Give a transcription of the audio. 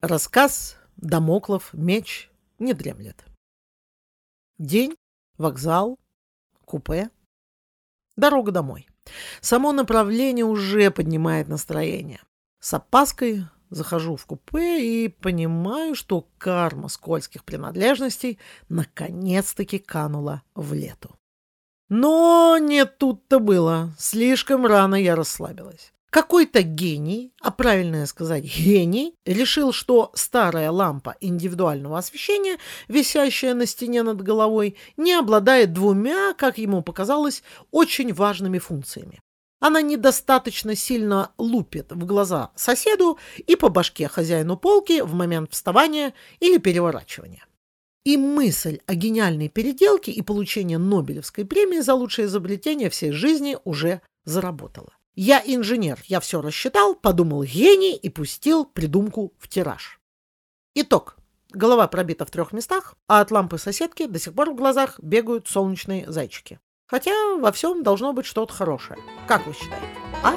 Рассказ «Дамоклов меч» не дремлет. День, вокзал, купе, дорога домой. Само направление уже поднимает настроение. С опаской захожу в купе и понимаю, что карма скользких принадлежностей наконец-таки канула в лету. Но не тут-то было. Слишком рано я расслабилась. Какой-то гений, а правильно сказать гений, решил, что старая лампа индивидуального освещения, висящая на стене над головой, не обладает двумя, как ему показалось, очень важными функциями. Она недостаточно сильно лупит в глаза соседу и по башке хозяину полки в момент вставания или переворачивания. И мысль о гениальной переделке и получении Нобелевской премии за лучшее изобретение всей жизни уже заработала. Я инженер, я все рассчитал, подумал гений и пустил придумку в тираж. Итог. Голова пробита в трех местах, а от лампы соседки до сих пор в глазах бегают солнечные зайчики. Хотя во всем должно быть что-то хорошее. Как вы считаете, а?